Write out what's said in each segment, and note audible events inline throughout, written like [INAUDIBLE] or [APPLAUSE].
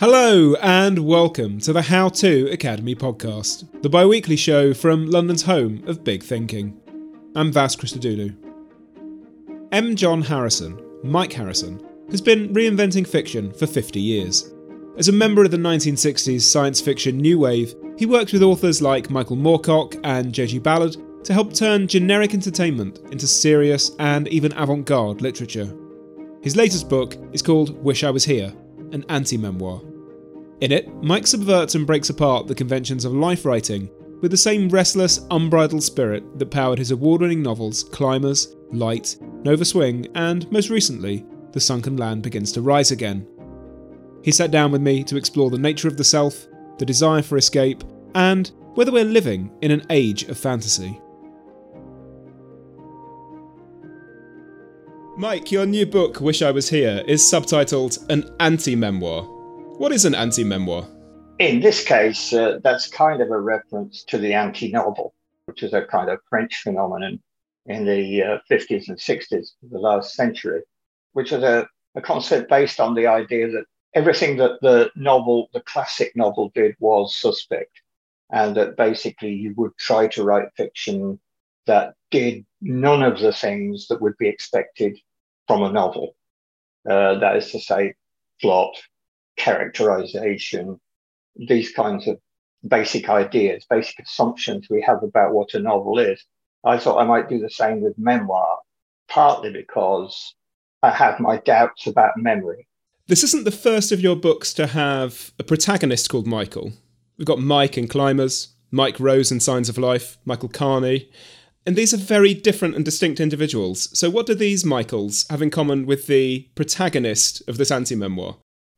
Hello, and welcome to the How To Academy podcast, the bi weekly show from London's home of big thinking. I'm Vas Christodoulou. M. John Harrison, Mike Harrison, has been reinventing fiction for 50 years. As a member of the 1960s science fiction new wave, he worked with authors like Michael Moorcock and J.G. Ballard to help turn generic entertainment into serious and even avant garde literature. His latest book is called Wish I Was Here, an anti memoir. In it, Mike subverts and breaks apart the conventions of life writing with the same restless, unbridled spirit that powered his award winning novels Climbers, Light, Nova Swing, and, most recently, The Sunken Land Begins to Rise Again. He sat down with me to explore the nature of the self, the desire for escape, and whether we're living in an age of fantasy. Mike, your new book, Wish I Was Here, is subtitled An Anti Memoir. What is an anti memoir? In this case, uh, that's kind of a reference to the anti novel, which is a kind of French phenomenon in the uh, 50s and 60s of the last century, which is a, a concept based on the idea that everything that the novel, the classic novel, did was suspect, and that basically you would try to write fiction that did none of the things that would be expected from a novel. Uh, that is to say, plot, characterization, these kinds of basic ideas, basic assumptions we have about what a novel is. I thought I might do the same with memoir, partly because I have my doubts about memory. This isn't the first of your books to have a protagonist called Michael. We've got Mike in Climbers, Mike Rose in Signs of Life, Michael Kearney, and these are very different and distinct individuals. So, what do these Michaels have in common with the protagonist of this anti memoir?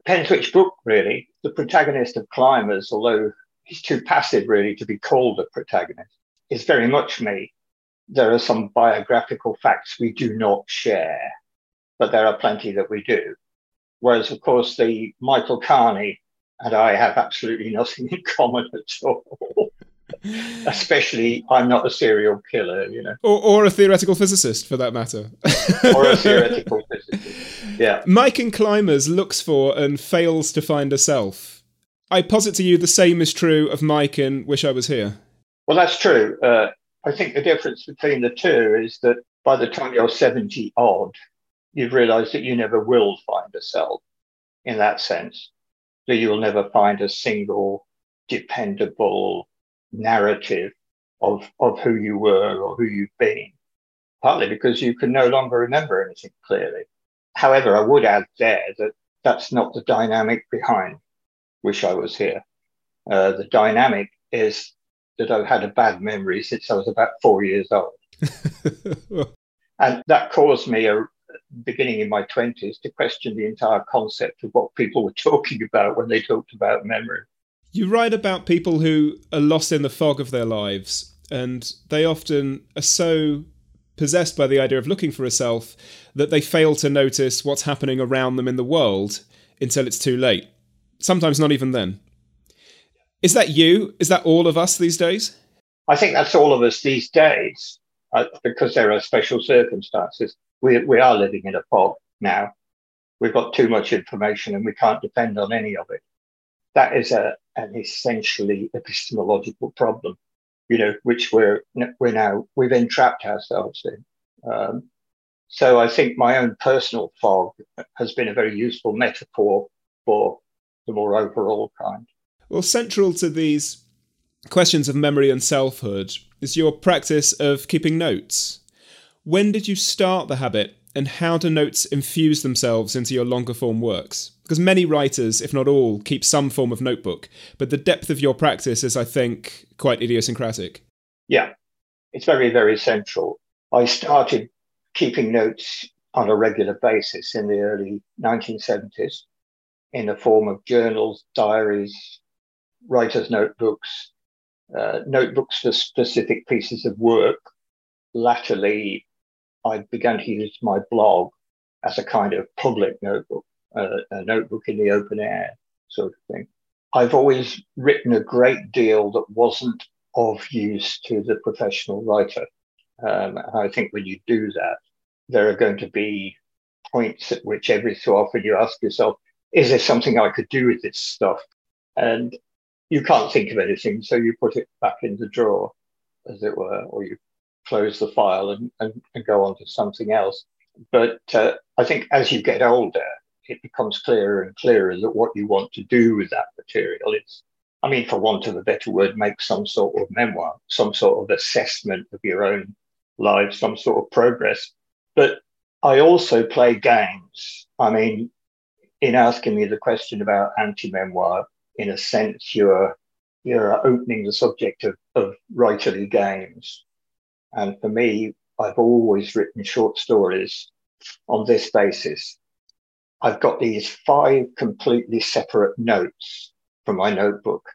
Which book, really. The protagonist of Climbers, although he's too passive really to be called a protagonist, is very much me. There are some biographical facts we do not share, but there are plenty that we do. Whereas, of course, the Michael Kearney and I have absolutely nothing in common at all. [LAUGHS] Especially, I'm not a serial killer, you know. Or, or a theoretical physicist, for that matter. or a theoretical [LAUGHS] physicist. Yeah. Mike in Climbers looks for and fails to find a self. I posit to you the same is true of Mike in Wish I Was Here. Well, that's true. Uh, I think the difference between the two is that by the time you're 70 odd, you've realized that you never will find a self in that sense. That you will never find a single dependable narrative of, of who you were or who you've been, partly because you can no longer remember anything clearly. However, I would add there that that's not the dynamic behind Wish I Was Here. Uh, the dynamic is that I've had a bad memory since I was about four years old. [LAUGHS] and that caused me a beginning in my 20s to question the entire concept of what people were [LAUGHS] talking about when they talked about memory. You write about people who are lost in the fog of their lives, and they often are so possessed by the idea of looking for a self that they fail to notice what's happening around them in the world until it's too late. Sometimes not even then. Is that you? Is that all of us these days? I think that's all of us these days uh, because there are special circumstances. We, we are living in a fog now. We've got too much information and we can't depend on any of it. That is a, an essentially epistemological problem. You know, which we're we're now we've entrapped ourselves in. Um, so I think my own personal fog has been a very useful metaphor for the more overall kind. Well, central to these questions of memory and selfhood is your practice of keeping notes. When did you start the habit, and how do notes infuse themselves into your longer form works? Because many writers, if not all, keep some form of notebook, but the depth of your practice is, I think, quite idiosyncratic. Yeah, it's very, very central. I started keeping notes on a regular basis in the early 1970s in the form of journals, diaries, writer's notebooks, uh, notebooks for specific pieces of work. Latterly, I began to use my blog as a kind of public notebook, uh, a notebook in the open air sort of thing. I've always written a great deal that wasn't of use to the professional writer. Um, I think when you do that, there are going to be points at which every so often you ask yourself, is there something I could do with this stuff? And you can't think of anything, so you put it back in the drawer, as it were, or you close the file and, and, and go on to something else. But uh, I think as you get older, it becomes clearer and clearer that what you want to do with that material is, I mean, for want of a better word, make some sort of memoir, some sort of assessment of your own life, some sort of progress. But I also play games. I mean, in asking me the question about anti memoir, in a sense, you're you're opening the subject of, of writerly games. And for me, I've always written short stories on this basis. I've got these five completely separate notes from my notebook.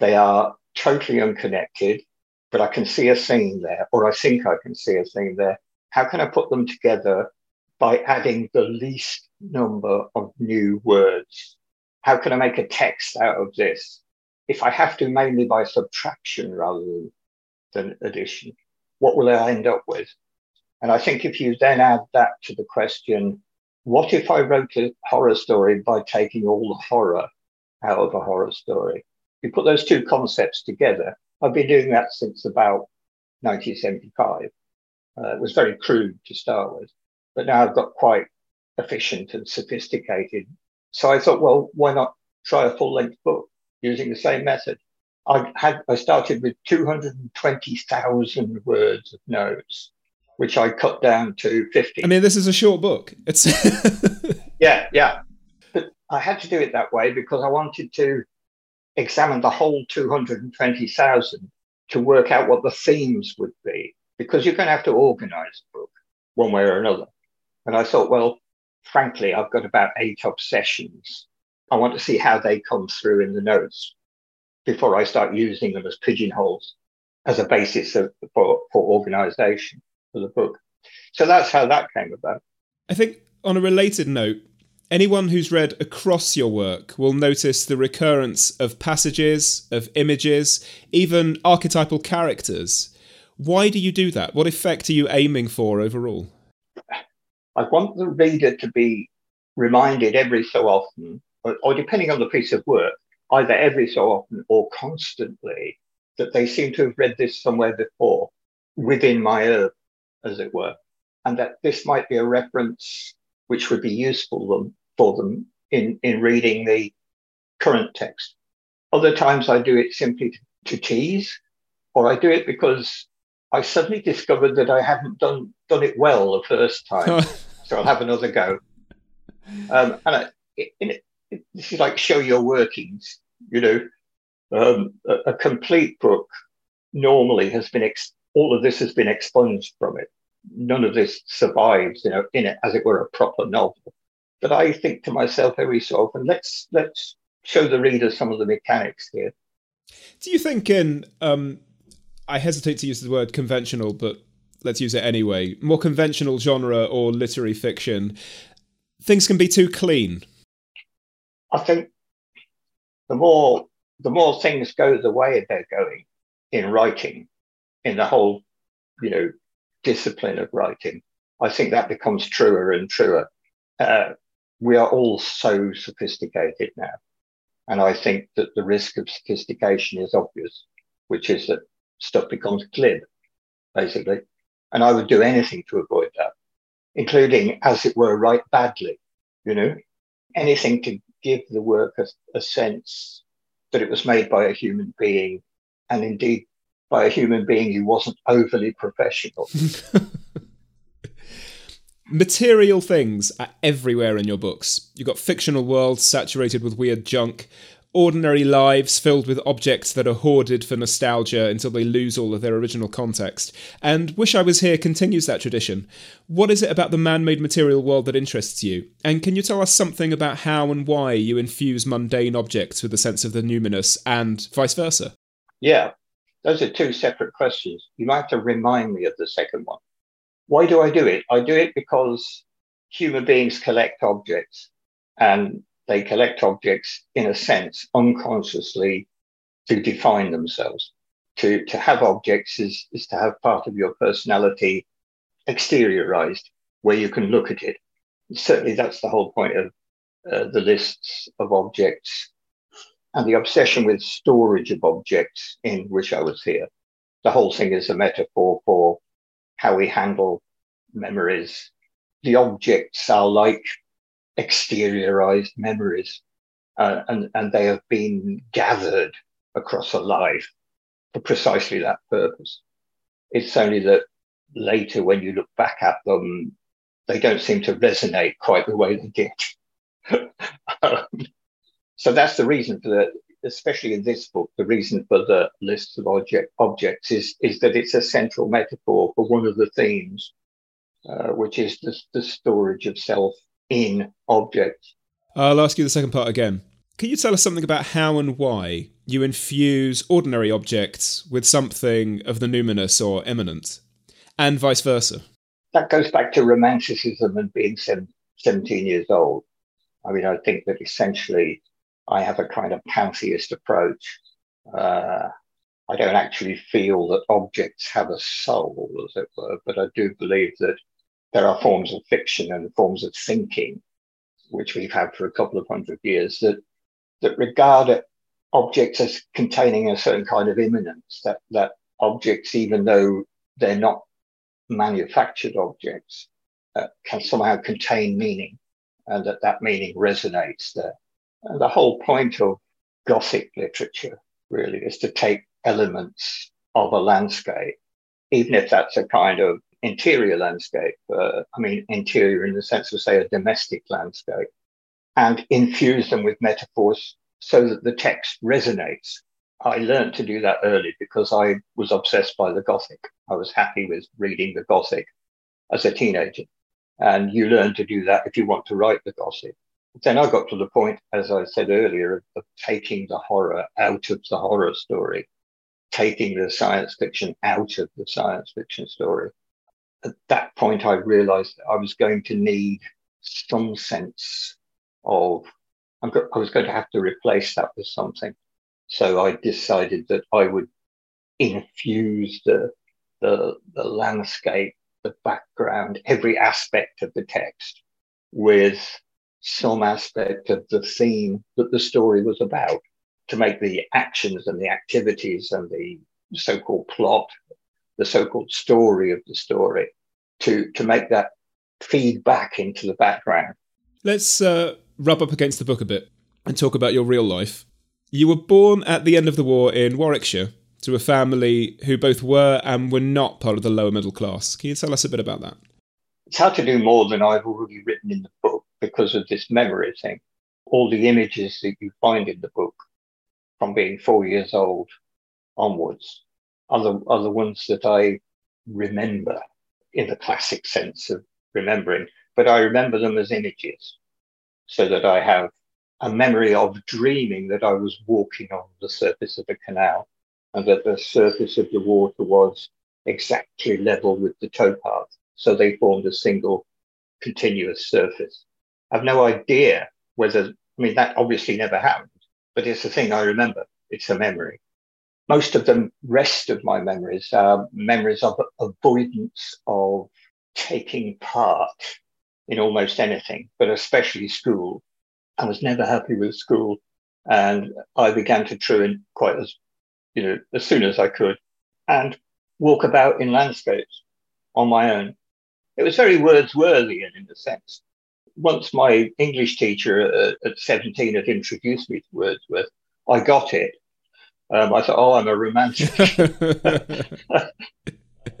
They are totally unconnected, but I can see a scene there, or I think I can see a scene there. How can I put them together by adding the least number of new words? how can I make a text out of this? If I have to mainly by subtraction rather than, than addition, what will I end up with? And I think if you then add that to the question, what if I wrote a horror story by taking all the horror out of a horror story? You put those two concepts together. I've been doing that since about 1975. Uh, it was very crude to start with, but now I've got quite efficient and sophisticated so I thought, well, why not try a full length book using the same method? I had I started with 220,000 words of notes, which I cut down to 50. I mean, this is a short book. It's [LAUGHS] yeah, yeah. But I had to do it that way because I wanted to examine the whole 220,000 to work out what the themes would be, because you're going to have to organize the book one way or another. And I thought, well, frankly, I've got about eight obsessions. I want to see how they come through in the notes before I start using them as pigeonholes as a basis of, for, for organization for the book. So that's how that came about. I think on a related note, anyone who's read across your work will notice the recurrence of passages, of images, even archetypal characters. Why do you do that? What effect are you aiming for overall? I want the reader to be reminded every so often, or, or depending on the piece of work, either every so often or constantly, that they seem to have read this somewhere before within my oeuvre, as it were, and that this might be a reference which would be useful them, for them in, in reading the current text. Other times I do it simply to, to tease, or I do it because I suddenly discovered that I haven't done done it well the first time. [LAUGHS] so I'll have another go. Um, and I, it, this is like show your workings. You know, um, a, a, complete book normally has been ex- all of this has been expunged from it. None of this survives, you know, in it as it were a proper novel. But I think to myself every so often, let's let's show the reader some of the mechanics here. Do you think in um, I hesitate to use the word conventional, but let's use it anyway, more conventional genre or literary fiction, things can be too clean. I think the more the more things go the way they're going in writing, in the whole, you know, discipline of writing, I think that becomes truer and truer. Uh, we are all so sophisticated now. And I think that the risk of sophistication is obvious, which is that stuff becomes glib, basically. And I would do anything to avoid that, including, as it were, write badly, you know, anything to give the work a, a sense that it was made by a human being and indeed by a human being who wasn't overly professional. [LAUGHS] Material things are everywhere in your books. You've got fictional worlds saturated with weird junk, ordinary lives filled with objects that are hoarded for nostalgia until they lose all of their original context. And Wish I Was Here continues that tradition. What is it about the man made material world that interests you? And can you tell us something about how and why you infuse mundane objects with a sense of the numinous and vice versa? Yeah, those are two separate questions. You might have to remind me of the second one. Why do I do it? I do it because human beings collect objects and they collect objects in a sense unconsciously to define themselves. To, to have objects is, is to have part of your personality exteriorized where you can look at it. Certainly, that's the whole point of uh, the lists of objects and the obsession with storage of objects in Wish I Was Here. The whole thing is a metaphor for how we handle memories. The objects are like exteriorized memories, uh, and, and they have been gathered across a life for precisely that purpose. It's only that later, when you look back at them, they don't seem to resonate quite the way they did. [LAUGHS] um, so that's the reason for the especially in this book, the reason for the list of object, objects is, is that it's a central metaphor for one of the themes, uh, which is the, the storage of self in objects. I'll ask you the second part again. Can you tell us something about how and why you infuse ordinary objects with something of the numinous or immanent, and vice versa? That goes back to romanticism and being 17 years old. I mean, I think that essentially I have a kind of pantheist approach. Uh, I don't actually feel that objects have a soul, as it were, but I do believe that there are forms of fiction and forms of thinking, which we've had for a couple of hundred years, that that regard objects as containing a certain kind of immanence. That that objects, even though they're not manufactured objects, uh, can somehow contain meaning, and that that meaning resonates there. And the whole point of Gothic literature really is to take elements of a landscape, even if that's a kind of interior landscape, uh, I mean, interior in the sense of, say, a domestic landscape, and infuse them with metaphors so that the text resonates. I learned to do that early because I was obsessed by the Gothic. I was happy with reading the Gothic as a teenager. And you learn to do that if you want to write the Gothic. Then I got to the point, as I said earlier, of, of taking the horror out of the horror story, taking the science fiction out of the science fiction story at that point, I realized that I was going to need some sense of, I was going to have to replace that with something. So I decided that I would infuse the, the, the landscape, the background, every aspect of the text with some aspect of the theme that the story was about to make the actions and the activities and the so-called plot the so-called story of the story to to make that feed back into the background. Let's uh, rub up against the book a bit and talk about your real life. You were born at the end of the war in Warwickshire to a family who both were and were not part of the lower middle class. Can you tell us a bit about that? It's hard to do more than I've already written in the book because of this memory thing. All the images that you find in the book from being four years old onwards are the, are the ones that I remember in the classic sense of remembering, but I remember them as images so that I have a memory of dreaming that I was walking on the surface of a canal and that the surface of the water was exactly level with the towpath. So they formed a single continuous surface. I've no idea whether, I mean, that obviously never happened, but it's a thing I remember. It's a memory most of the rest of my memories are memories of avoidance of taking part in almost anything, but especially school. I was never happy with school. And I began to truant quite as, you know, as soon as I could. and walk about in landscapes on my own. It was very Wordsworthian in a sense. Once my English teacher at, at 17 had introduced me to Wordsworth, I got it. Um, I thought, oh, I'm a romantic. [LAUGHS]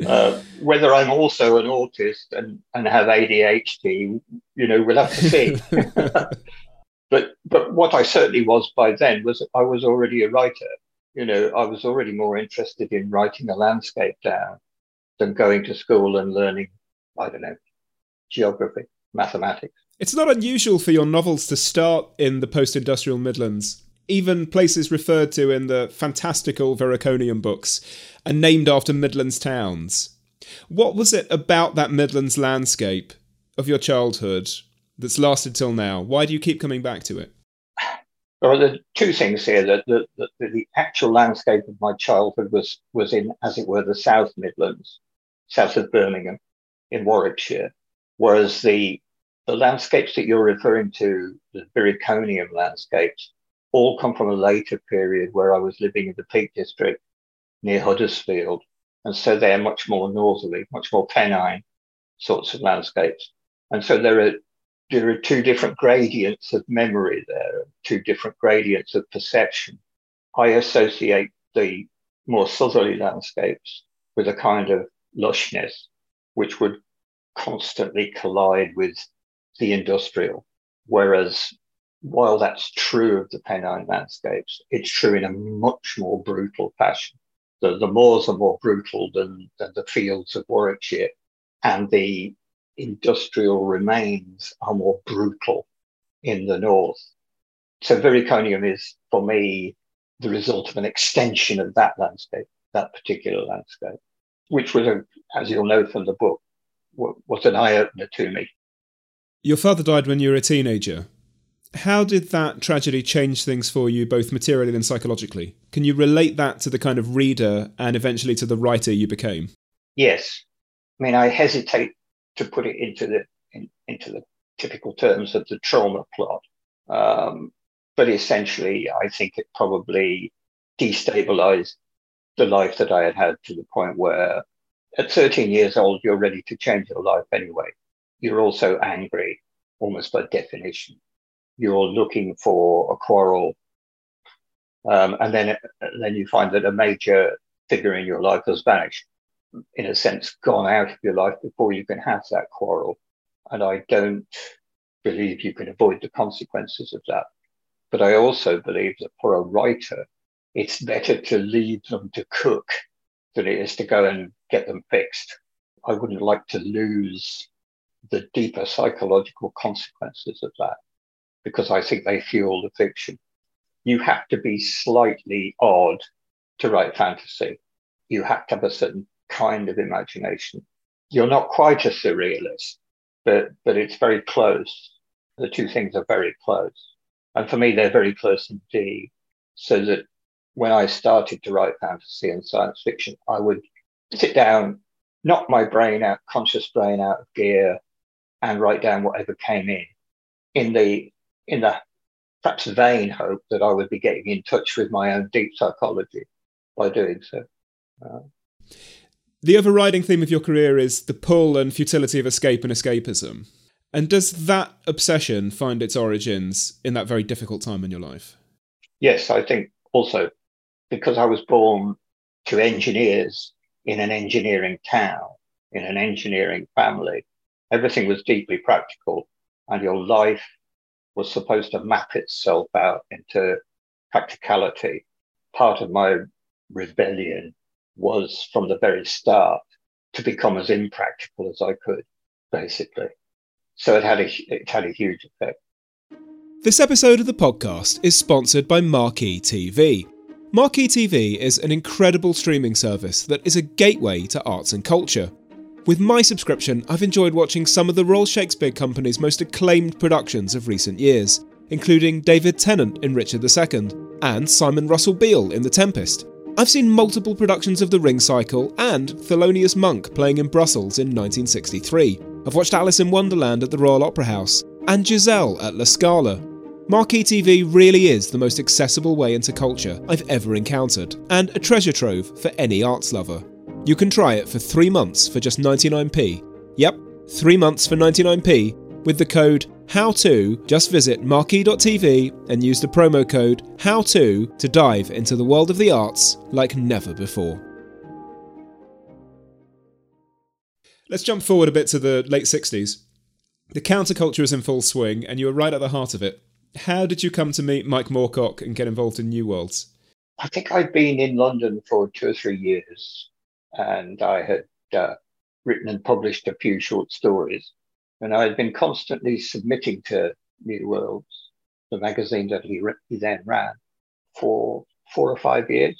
uh, whether I'm also an autist and, and have ADHD, you know, we'll have to see. [LAUGHS] but but what I certainly was by then was I was already a writer. You know, I was already more interested in writing a landscape down than going to school and learning, I don't know, geography, mathematics. It's not unusual for your novels to start in the post industrial Midlands. Even places referred to in the fantastical Viriconium books are named after Midlands towns. What was it about that Midlands landscape of your childhood that's lasted till now? Why do you keep coming back to it? Well, there are two things here. That the, the, the, actual landscape of my childhood was was in, as it were, the South Midlands, south of Birmingham, in Warwickshire, whereas the the landscapes that you're referring to, the Viriconium landscapes, all come from a later period where I was living in the Peak District near Huddersfield, and so they're much more northerly, much more Pennine sorts of landscapes. And so there are there are two different gradients of memory there, two different gradients of perception. I associate the more southerly landscapes with a kind of lushness, which would constantly collide with the industrial. Whereas while that's true of the Pennine landscapes, it's true in a much more brutal fashion. The, the moors are more brutal than, than the fields of Warwickshire, and the industrial remains are more brutal in the north. So Viriconium is, for me, the result of an extension of that landscape, that particular landscape, which was, a, as you'll know from the book, was an eye opener to me. Your father died when you were a teenager. How did that tragedy change things for you, both materially and psychologically? Can you relate that to the kind of reader and eventually to the writer you became? Yes. I mean, I hesitate to put it into the in, into the typical terms of the trauma plot. Um, but essentially, I think it probably destabilized the life that I had had to the point where at 13 years old, you're ready to change your life anyway. You're also angry, almost by definition. You're looking for a quarrel. Um, and then, then you find that a major figure in your life has vanished in a sense, gone out of your life before you can have that quarrel. And I don't believe you can avoid the consequences of that. But I also believe that for a writer, it's better to leave them to cook than it is to go and get them fixed. I wouldn't like to lose the deeper psychological consequences of that because I think they fuel the fiction. You have to be slightly odd to write fantasy. You have to have a certain kind of imagination. You're not quite a surrealist, but but it's very close. The two things are very close, and for me, they're very close indeed. So that when I started to write fantasy and science fiction, I would sit down, knock my brain out, conscious brain out of gear, and write down whatever came in, in the in the perhaps vain hope that I would be getting in touch with my own deep psychology by doing so. Uh, the overriding theme of your career is the pull and futility of escape and escapism. And does that obsession find its origins in that very difficult time in your life? Yes, I think also because I was born to engineers in an engineering town, in an engineering family, everything was deeply practical, and your life was supposed to map itself out into practicality. Part of my rebellion was from the very start to become as impractical as I could, basically. So it had a, it had a huge effect. This episode of the podcast is sponsored by Marquee TV. Marquee TV is an incredible streaming service that is a gateway to arts and culture. With my subscription, I've enjoyed watching some of the Royal Shakespeare Company's most acclaimed productions of recent years, including David Tennant in Richard II and Simon Russell Beale in The Tempest. I've seen multiple productions of The Ring Cycle and Thelonious Monk playing in Brussels in 1963. I've watched Alice in Wonderland at the Royal Opera House and Giselle at La Scala. Marquee TV really is the most accessible way into culture I've ever encountered, and a treasure trove for any arts lover. You can try it for three months for just 99p. Yep, three months for 99p with the code HOWTO. Just visit marquee.tv and use the promo code HOWTO to dive into the world of the arts like never before. Let's jump forward a bit to the late 60s. The counterculture is in full swing, and you were right at the heart of it. How did you come to meet Mike Moorcock and get involved in New Worlds? I think I'd been in London for two or three years, and I had uh, written and published a few short stories. And I had been constantly submitting to New Worlds, the magazine that he, he then ran, for four or five years,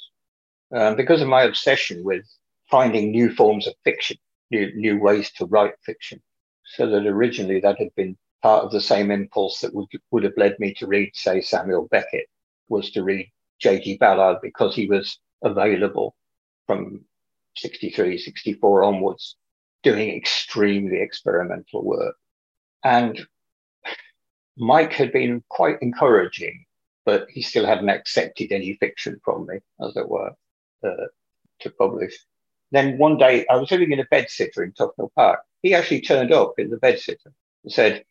um, because of my obsession with finding new forms of fiction, new, new ways to write fiction. So that originally that had been part of the same impulse that would, would have led me to read, say, Samuel Beckett, was to read J.G. Ballard because he was available from 63, 64 onwards, doing extremely experimental work. And Mike had been quite encouraging, but he still hadn't accepted any fiction from me, as it were, uh, to publish. Then one day I was living in a bedsitter in Tufnell Park. He actually turned up in the bedsitter and said,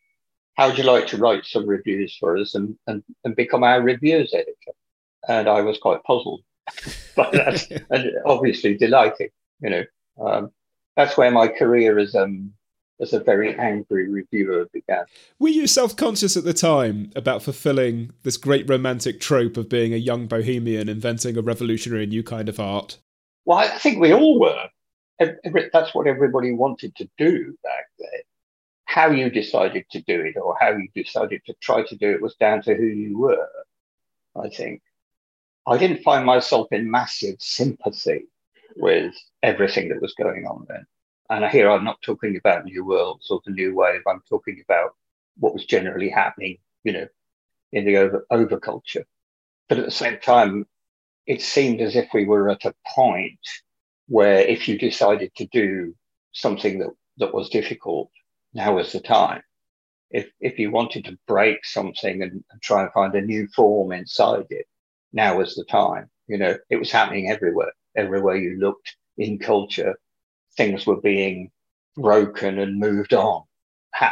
how would you like to write some reviews for us and, and, and become our reviews editor? And I was quite puzzled [LAUGHS] by that [LAUGHS] and obviously delighted, you know. Um, that's where my career as um, as a very angry reviewer began. Were you self conscious at the time about fulfilling this great romantic trope of being a young bohemian inventing a revolutionary new kind of art? Well, I think we all were. That's what everybody wanted to do back then how you decided to do it or how you decided to try to do it was down to who you were, I think. I didn't find myself in massive sympathy with everything that was going on then. And here I'm not talking about New Worlds or the New Wave, I'm talking about what was generally happening, you know, in the over, overculture. But at the same time, it seemed as if we were at a point where if you decided to do something that, that was difficult, now was the time. If if you wanted to break something and, and try and find a new form inside it, now was the time. You know, it was happening everywhere. Everywhere you looked in culture, things were being broken and moved on.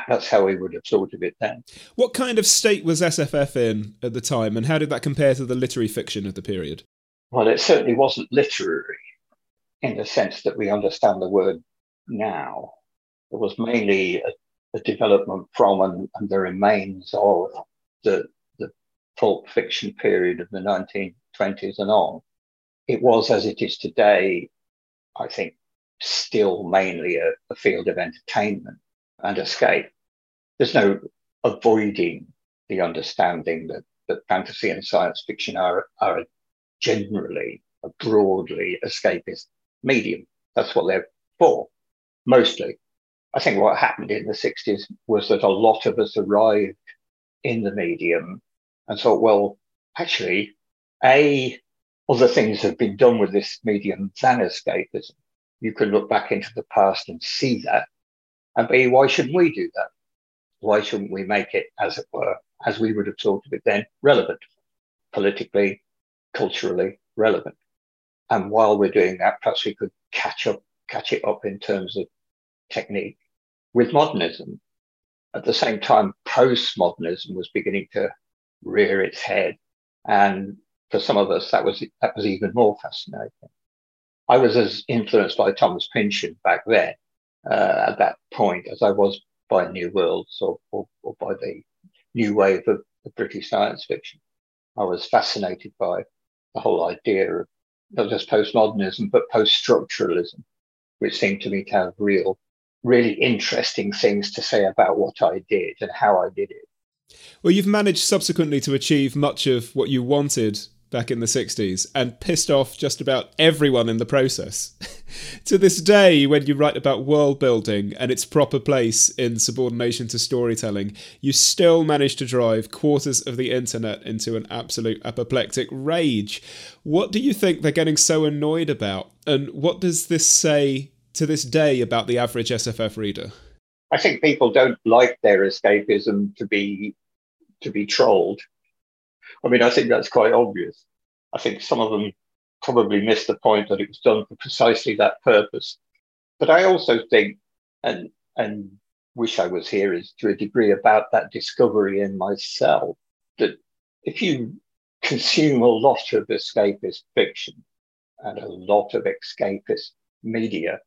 That's how we would have thought of it then. What kind of state was SFF in at the time, and how did that compare to the literary fiction of the period? Well, it certainly wasn't literary in the sense that we understand the word now. It was mainly a, a development from and, and, the remains of the, the pulp fiction period of the 1920s and on. It was, as it is today, I think, still mainly a, a field of entertainment and escape. There's no avoiding the understanding that, that fantasy and science fiction are, are generally a broadly escapist medium. That's what they're for, mostly. I think what happened in the 60s was that a lot of us arrived in the medium and thought, well, actually, A, other things have been done with this medium than escapism. You can look back into the past and see that. And B, why shouldn't we do that? Why shouldn't we make it, as it were, as we would have thought of it then, relevant, politically, culturally relevant? And while we're doing that, perhaps we could catch up, catch it up in terms of technique with modernism. At the same time, postmodernism was beginning to rear its head. And for some of us, that was, that was even more fascinating. I was as influenced by Thomas Pynchon back then, uh, at that point, as I was by New Worlds or, or, or by the new wave of, of British science fiction. I was fascinated by the whole idea of not just postmodernism, but post structuralism, which seemed to me to have real really interesting things to say about what I did and how I did it. Well, you've managed subsequently to achieve much of what you wanted back in the 60s and pissed off just about everyone in the process. [LAUGHS] to this day, when you write about world building and its proper place in subordination to storytelling, you still manage to drive quarters of the internet into an absolute apoplectic rage. What do you think they're getting so annoyed about? And what does this say to this day about the average SFF reader? I think people don't like their escapism to be to be trolled. I mean, I think that's quite obvious. I think some of them probably missed the point that it was done for precisely that purpose. But I also think, and and wish I was here, is to a degree about that discovery in myself that if you consume a lot of escapist fiction and a lot of escapist media,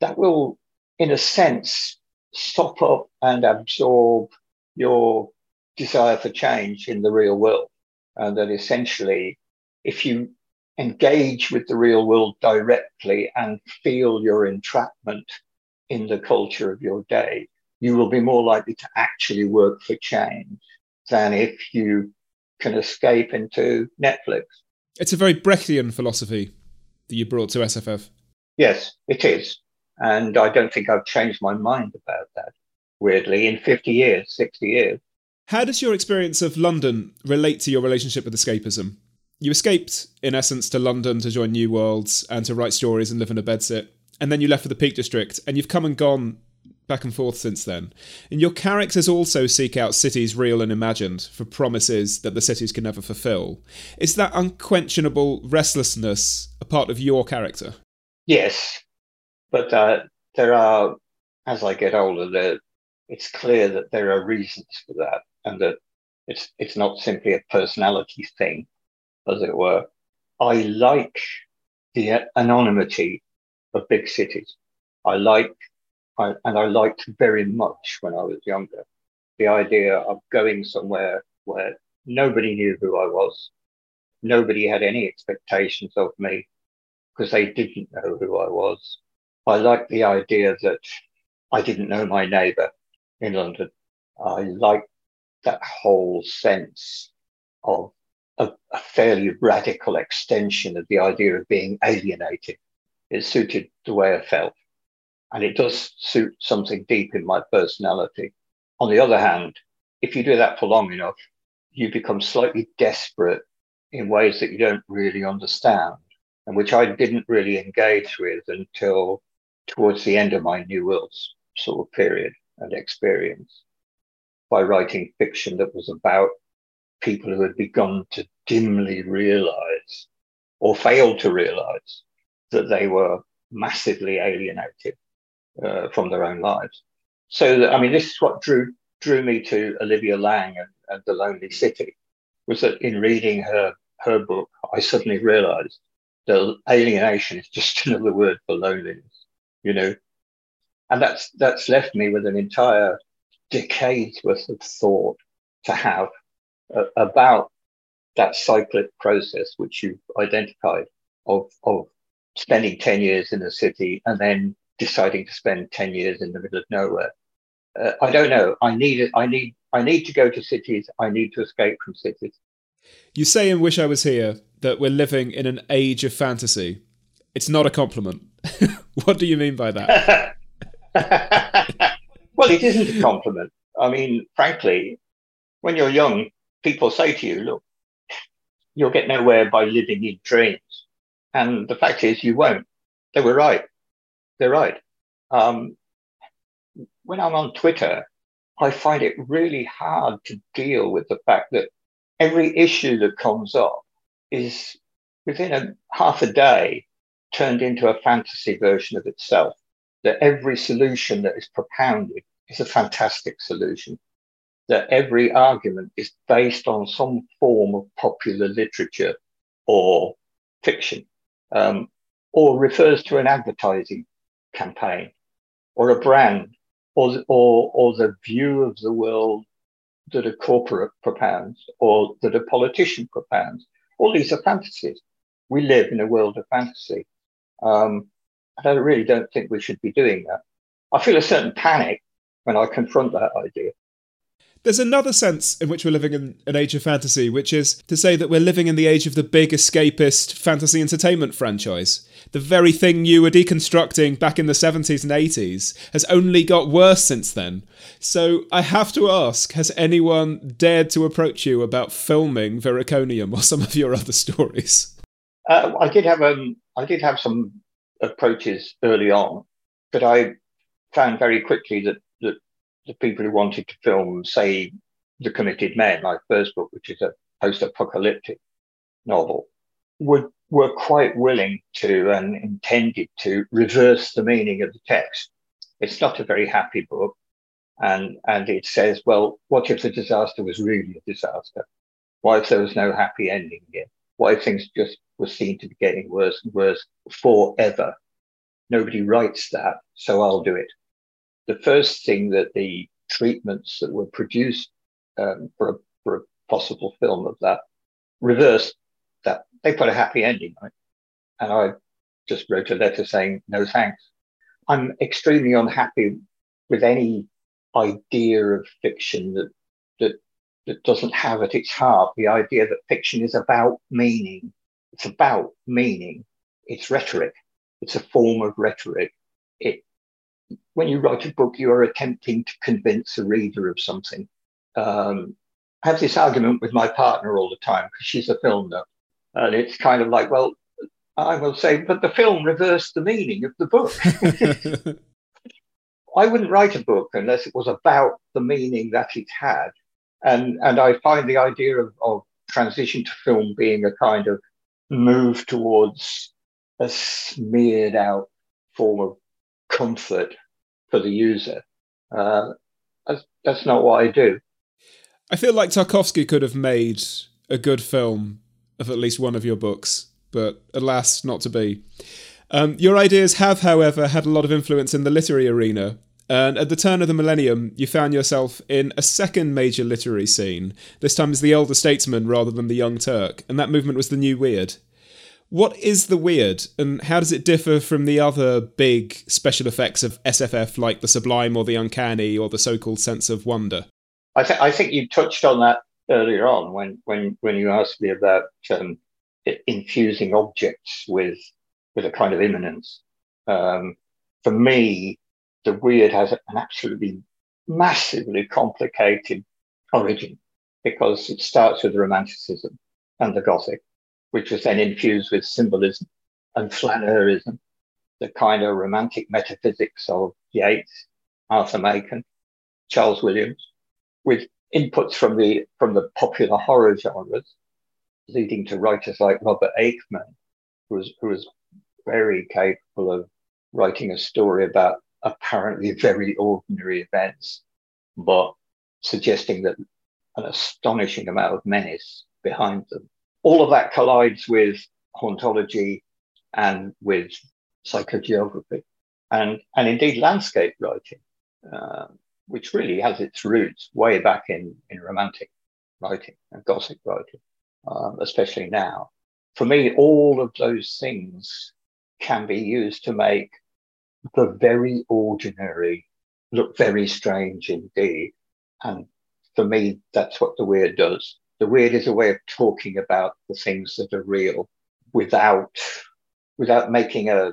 that will, in a sense, stop up and absorb your desire for change in the real world. And that essentially, if you engage with the real world directly and feel your entrapment in the culture of your day, you will be more likely to actually work for change than if you can escape into Netflix. It's a very Brechtian philosophy that you brought to SFF. Yes, it is. And I don't think I've changed my mind about that, weirdly, in 50 years, 60 years. How does your experience of London relate to your relationship with escapism? You escaped, in essence, to London to join New Worlds and to write stories and live in a bedsit. And then you left for the Peak District, and you've come and gone back and forth since then. And your characters also seek out cities real and imagined for promises that the cities can never fulfill. Is that unquenchable restlessness a part of your character? Yes, but uh, there are, as I get older, there, it's clear that there are reasons for that, and that it's it's not simply a personality thing, as it were. I like the anonymity of big cities. I like I, and I liked very much when I was younger the idea of going somewhere where nobody knew who I was. Nobody had any expectations of me because they didn't know who I was. I liked the idea that I didn't know my neighbor in London. I liked that whole sense of a, a fairly radical extension of the idea of being alienated. It suited the way I felt. And it does suit something deep in my personality. On the other hand, if you do that for long enough, you become slightly desperate in ways that you don't really understand and which I didn't really engage with until towards the end of my New Worlds sort of period and experience by writing fiction that was about people who had begun to dimly realize or failed to realize that they were massively alienated uh, from their own lives. So, I mean, this is what drew drew me to Olivia Laing and, and The Lonely City, was that in reading her her book, I suddenly realized that alienation is just [LAUGHS] another word for loneliness, you know. And that's that's left me with an entire decade's worth of thought to have uh, about that cyclic process which you've identified of of spending 10 years in a city and then deciding to spend 10 years in the middle of nowhere. Uh, I don't know. I need it. I need, I need to go to cities. I need to escape from cities. You say in Wish I Was Here that we're living in an age of fantasy. It's not a compliment. [LAUGHS] what do you mean by that? [LAUGHS] well, it isn't a compliment. I mean, frankly, when you're young, people say to you, look, you'll get nowhere by living in dreams. And the fact is, you won't. They were right they're right. Um, when I'm on Twitter, I find it really hard to deal with the fact that every issue that comes up is within a half a day turned into a fantasy version of itself. That every solution that is propounded is a fantastic solution. That every argument is based on some form of popular literature or fiction, um, or refers to an advertising campaign or a brand or, or, or the view of the world that a corporate propounds or that a politician propounds. All these are fantasies. We live in a world of fantasy. Um, I really don't think we should be doing that. I feel a certain panic when I confront that idea. There's another sense in which we're living in an age of fantasy, which is to say that we're living in the age of the big escapist fantasy entertainment franchise. The very thing you were deconstructing back in the 70s and 80s has only got worse since then. So I have to ask has anyone dared to approach you about filming Viriconium or some of your other stories? Uh, I did have um, I did have some approaches early on, but I found very quickly that that the people who wanted to film, say, The Committed Men, my first book, which is a post-apocalyptic novel, would were quite willing to and intended to reverse the meaning of the text. It's not a very happy book. And, and it says, well, what if the disaster was really a disaster? What if there was no happy ending here? If things just were seen to be getting worse and worse forever? Nobody writes that, so I'll do it. The first thing that the treatments that were produced um, for, a, for a possible film of that reversed that. They put a happy ending on it. And I just wrote a letter saying, no thanks. I'm extremely unhappy with any idea of fiction that, that, that doesn't have at its heart the idea that fiction is about meaning. It's about meaning. It's rhetoric. It's a form of rhetoric. It, when you write a book, you are attempting to convince a reader of something. Um, I have this argument with my partner all the time because she's a film nut. And it's kind of like, well, I will say, but the film reversed the meaning of the book. [LAUGHS] I wouldn't write a book unless it was about the meaning that it had. And, and I find the idea of, of transition to film being a kind of move towards a smeared out form of comfort for the user. Uh, that's, that's not what I do. I feel like Tarkovsky could have made a good film of at least one of your books, but alas, not to be. Um, your ideas have, however, had a lot of influence in the literary arena, and at the turn of the millennium, you found yourself in a second major literary scene, this time as the elder statesman rather than the young Turk, and that movement was the New Weird. What is the weird, and how does it differ from the other big special effects of SFF like the sublime or the uncanny or the so called sense of wonder? I, th- I think you touched on that earlier on when, when, when you asked me about um, infusing objects with, with a kind of immanence. Um, for me, the weird has an absolutely massively complicated origin because it starts with Romanticism and the Gothic, which was then infused with symbolism and flaneurism, the kind of romantic metaphysics of Yeats, Arthur Machen, Charles Williams, with inputs from the from the popular horror genres, leading to writers like Robert Aickman, who was who was very capable of writing a story about apparently very ordinary events, but suggesting that an astonishing amount of menace behind them. All of that collides with hauntology and with psychogeography and, and indeed landscape writing, uh, which really has its roots way back in, in romantic writing and Gothic writing, um, especially now. For me, all of those things can be used to make the very ordinary look very strange indeed. And for me, that's what the weird does. The weird is a way of talking about the things that are real without without making a,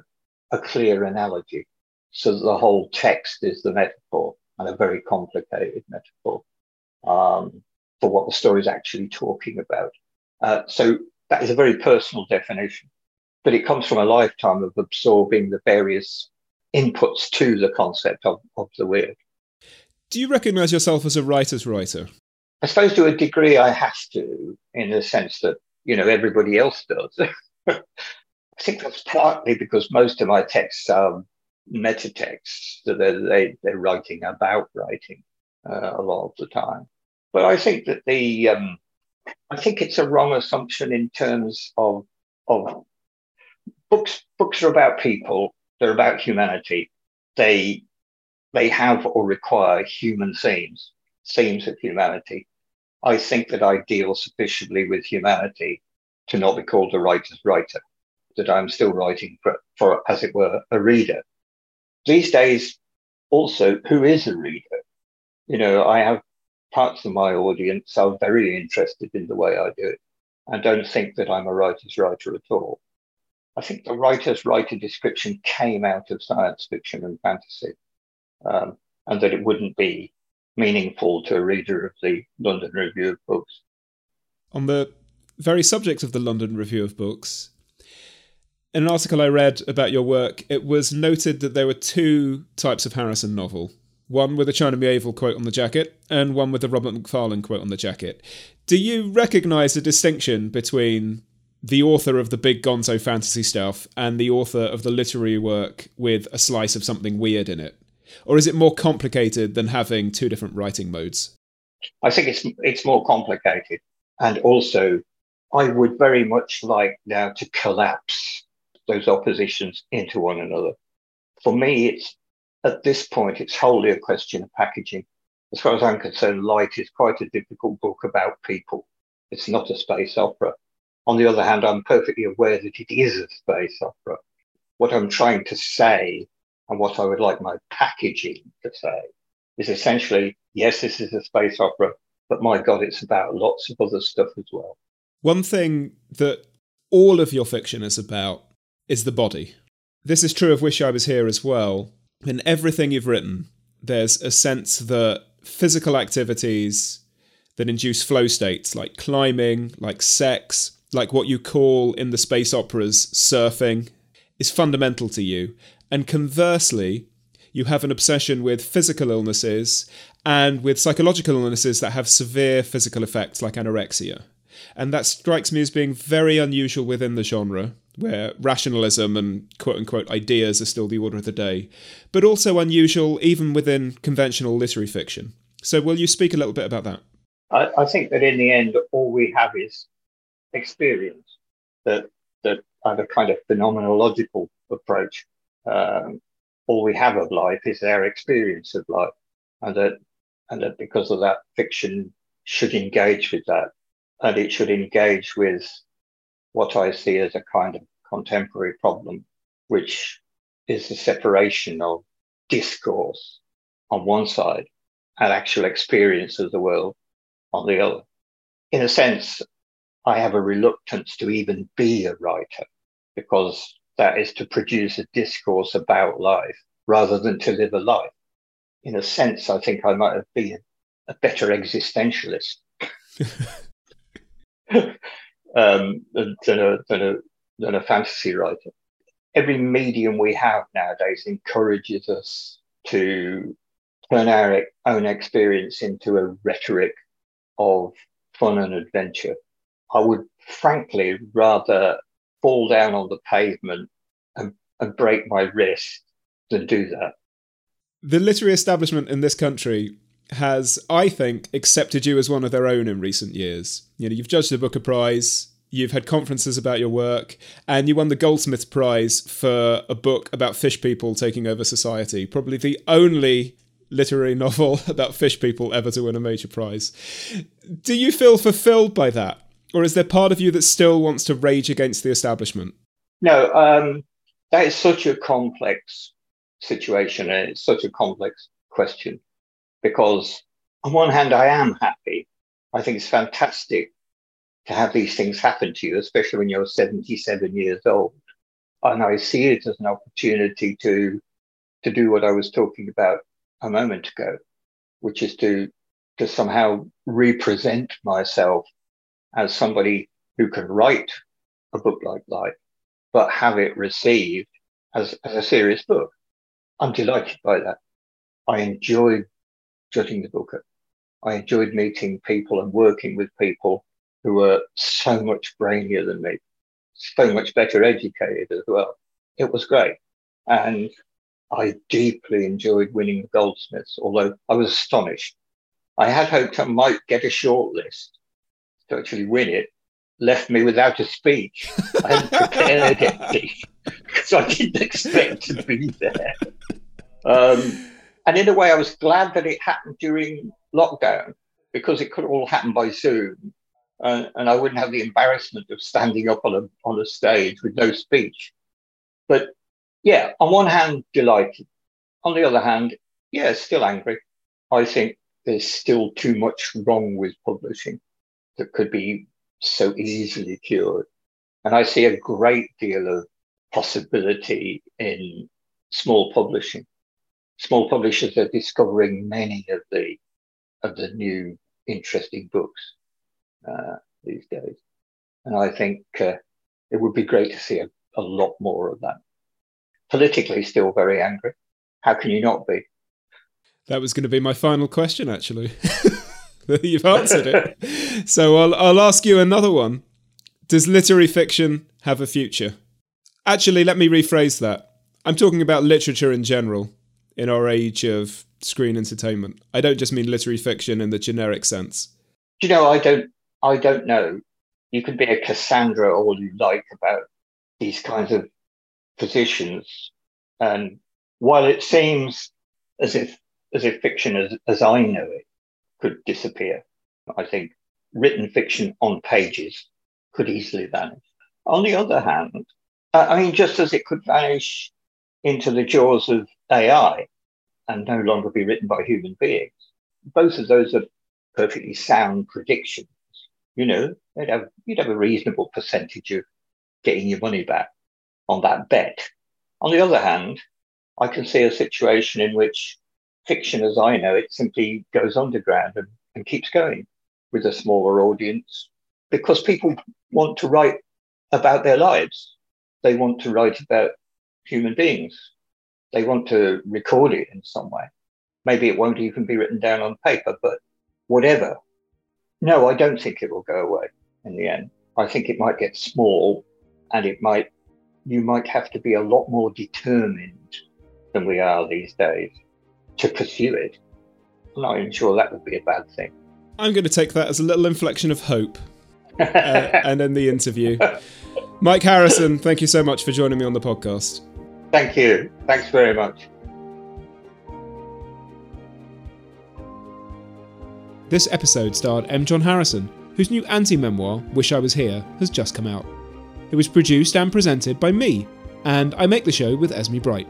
a clear analogy. So the whole text is the metaphor and a very complicated metaphor um, for what the story is actually talking about. Uh, so that is a very personal definition, but it comes from a lifetime of absorbing the various inputs to the concept of, of the weird. Do you recognize yourself as a writer's writer? I suppose to a degree I have to, in the sense that, you know, everybody else does. [LAUGHS] I think that's partly because most of my texts are meta texts that they're, they, they're writing about writing uh, a lot of the time. But I think that the, um, I think it's a wrong assumption in terms of, of books. Books are about people they're about humanity. They they have or require human themes, themes of humanity. I think that I deal sufficiently with humanity to not be called a writer's writer, that I'm still writing for, for as it were, a reader. These days, also, who is a reader? You know, I have parts of my audience are very interested in the way I do it and don't think that I'm a writer's writer at all. I think the writer's writer description came out of science fiction and fantasy, um, and that it wouldn't be meaningful to a reader of the London Review of Books. On the very subject of the London Review of Books, in an article I read about your work, it was noted that there were two types of Harrison novel. one with a China Miéville quote on the jacket and one with a Robert Macfarlane quote on the jacket. Do you recognise a distinction between the author of the big gonzo fantasy stuff and the author of the literary work with a slice of something weird in it? Or is it more complicated than having two different writing modes? I think it's it's more complicated. And also I would very much like now to collapse those oppositions into one another. For me, it's at this point, it's wholly a question of packaging. As far as I'm concerned, Light is quite a difficult book about people. It's not a space opera. On the other hand, I'm perfectly aware that it is a space opera. What I'm trying to say and what I would like my packaging to say is essentially, yes, this is a space opera, but my God, it's about lots of other stuff as well. One thing that all of your fiction is about is the body. This is true of Wish I Was Here as well in everything you've written, there's a sense that physical activities that induce flow states like climbing, like sex, like what you call in the space operas surfing, is fundamental to you. And conversely, you have an obsession with physical illnesses and with psychological illnesses that have severe physical effects like anorexia. And that strikes me as being very unusual within the genre where rationalism and quote unquote ideas are still the order of the day, but also unusual even within conventional literary fiction. So, will you speak a little bit about that? I, I think that in the end, all we have is experience, that, that have a kind of phenomenological approach. Um, all we have of life is our experience of life, and that, and that because of that, fiction should engage with that, and it should engage with what I see as a kind of contemporary problem, which is the separation of discourse on one side and actual experience of the world on the other. In a sense, I have a reluctance to even be a writer because that is to produce a discourse about life rather than to live a life. In a sense, I think I might have been a better existentialist. [LAUGHS] um, than, a, than, a, than a fantasy writer. Every medium we have nowadays encourages us to turn our own experience into a rhetoric of fun and adventure. I would frankly rather fall down on the pavement and, and break my wrist than do that. The literary establishment in this country has, I think, accepted you as one of their own in recent years. You know, you've judged the Booker Prize, you've had conferences about your work, and you won the Goldsmiths Prize for a book about fish people taking over society. Probably the only literary [LAUGHS] novel about fish people ever to win a major prize. Do you feel fulfilled by that? Or is there part of you that still wants to rage against the establishment? No, um, that is such a complex situation and it's such a complex question because on one hand, I am happy. I think it's fantastic to have these things happen to you, especially when you're 77 years old. And I see it as an opportunity to, to do what I was talking about a moment ago, which is to, to somehow represent myself as somebody who can write a book like Light, but have it received as, as a serious book. I'm delighted by that. I enjoyed judging the book. I enjoyed meeting people and working with people who were so much brainier than me, so much better educated as well. It was great. And I deeply enjoyed winning the Goldsmiths, although I was astonished. I had hoped I might get a shortlist to actually win it, left me without a speech. I hadn't prepared [LAUGHS] anything because I didn't expect to be there. Um, and in a way, I was glad that it happened during lockdown because it could all happen by Zoom. Uh, and I wouldn't have the embarrassment of standing up on a, on a stage with no speech. But yeah, on one hand, delighted. On the other hand, yeah, still angry. I think there's still too much wrong with publishing that could be so easily cured. And I see a great deal of possibility in small publishing small publishers are discovering many of the of the new interesting books uh, these days, and I think uh, it would be great to see a, a lot more of that. Politically, still very angry. How can you not be? That was going to be my final question, actually. [LAUGHS] You've answered it. [LAUGHS] So I'll, I'll ask you another one. Does literary fiction have a future? Actually, let me rephrase that. I'm talking about literature in general in our age of screen entertainment. I don't just mean literary fiction in the generic sense. You know, I don't I don't know. You can be a Cassandra all you like about these kinds of positions. And while it seems as if as if fiction as, as I know it could disappear, I think written fiction on pages could easily vanish. On the other hand, I mean, just as it could vanish into the jaws of AI and no longer be written by human beings, both of those are perfectly sound predictions. You know, you'd have, you'd have a reasonable percentage of getting your money back on that bet. On the other hand, I can see a situation in which fiction, as I know it, simply goes underground and, and keeps going with a smaller audience because people want to write about their lives. They want to write about human beings. They want to record it in some way. Maybe it won't even be written down on paper, but whatever. No, I don't think it will go away in the end. I think it might get small and it might, you might have to be a lot more determined than we are these days to pursue it. I'm not even sure that would be a bad thing. I'm going to take that as a little inflection of hope uh, [LAUGHS] and end the interview. Mike Harrison, thank you so much for joining me on the podcast. Thank you. Thanks very much. This episode starred M. John Harrison, whose new anti memoir, Wish I Was Here, has just come out. It was produced and presented by me, and I make the show with Esme Bright.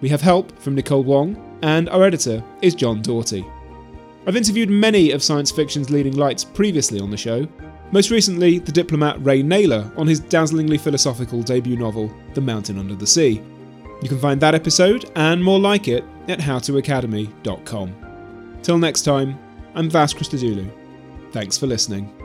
We have help from Nicole Wong, and our editor is John Doughty. I've interviewed many of science fiction's leading lights previously on the show, most recently, the diplomat Ray Nayler on his dazzlingly philosophical debut novel, The Mountain Under the Sea. You can find that episode and more like it at howtoacademy.com. Till next time, I'm Vas Christodoulou. Thanks for listening.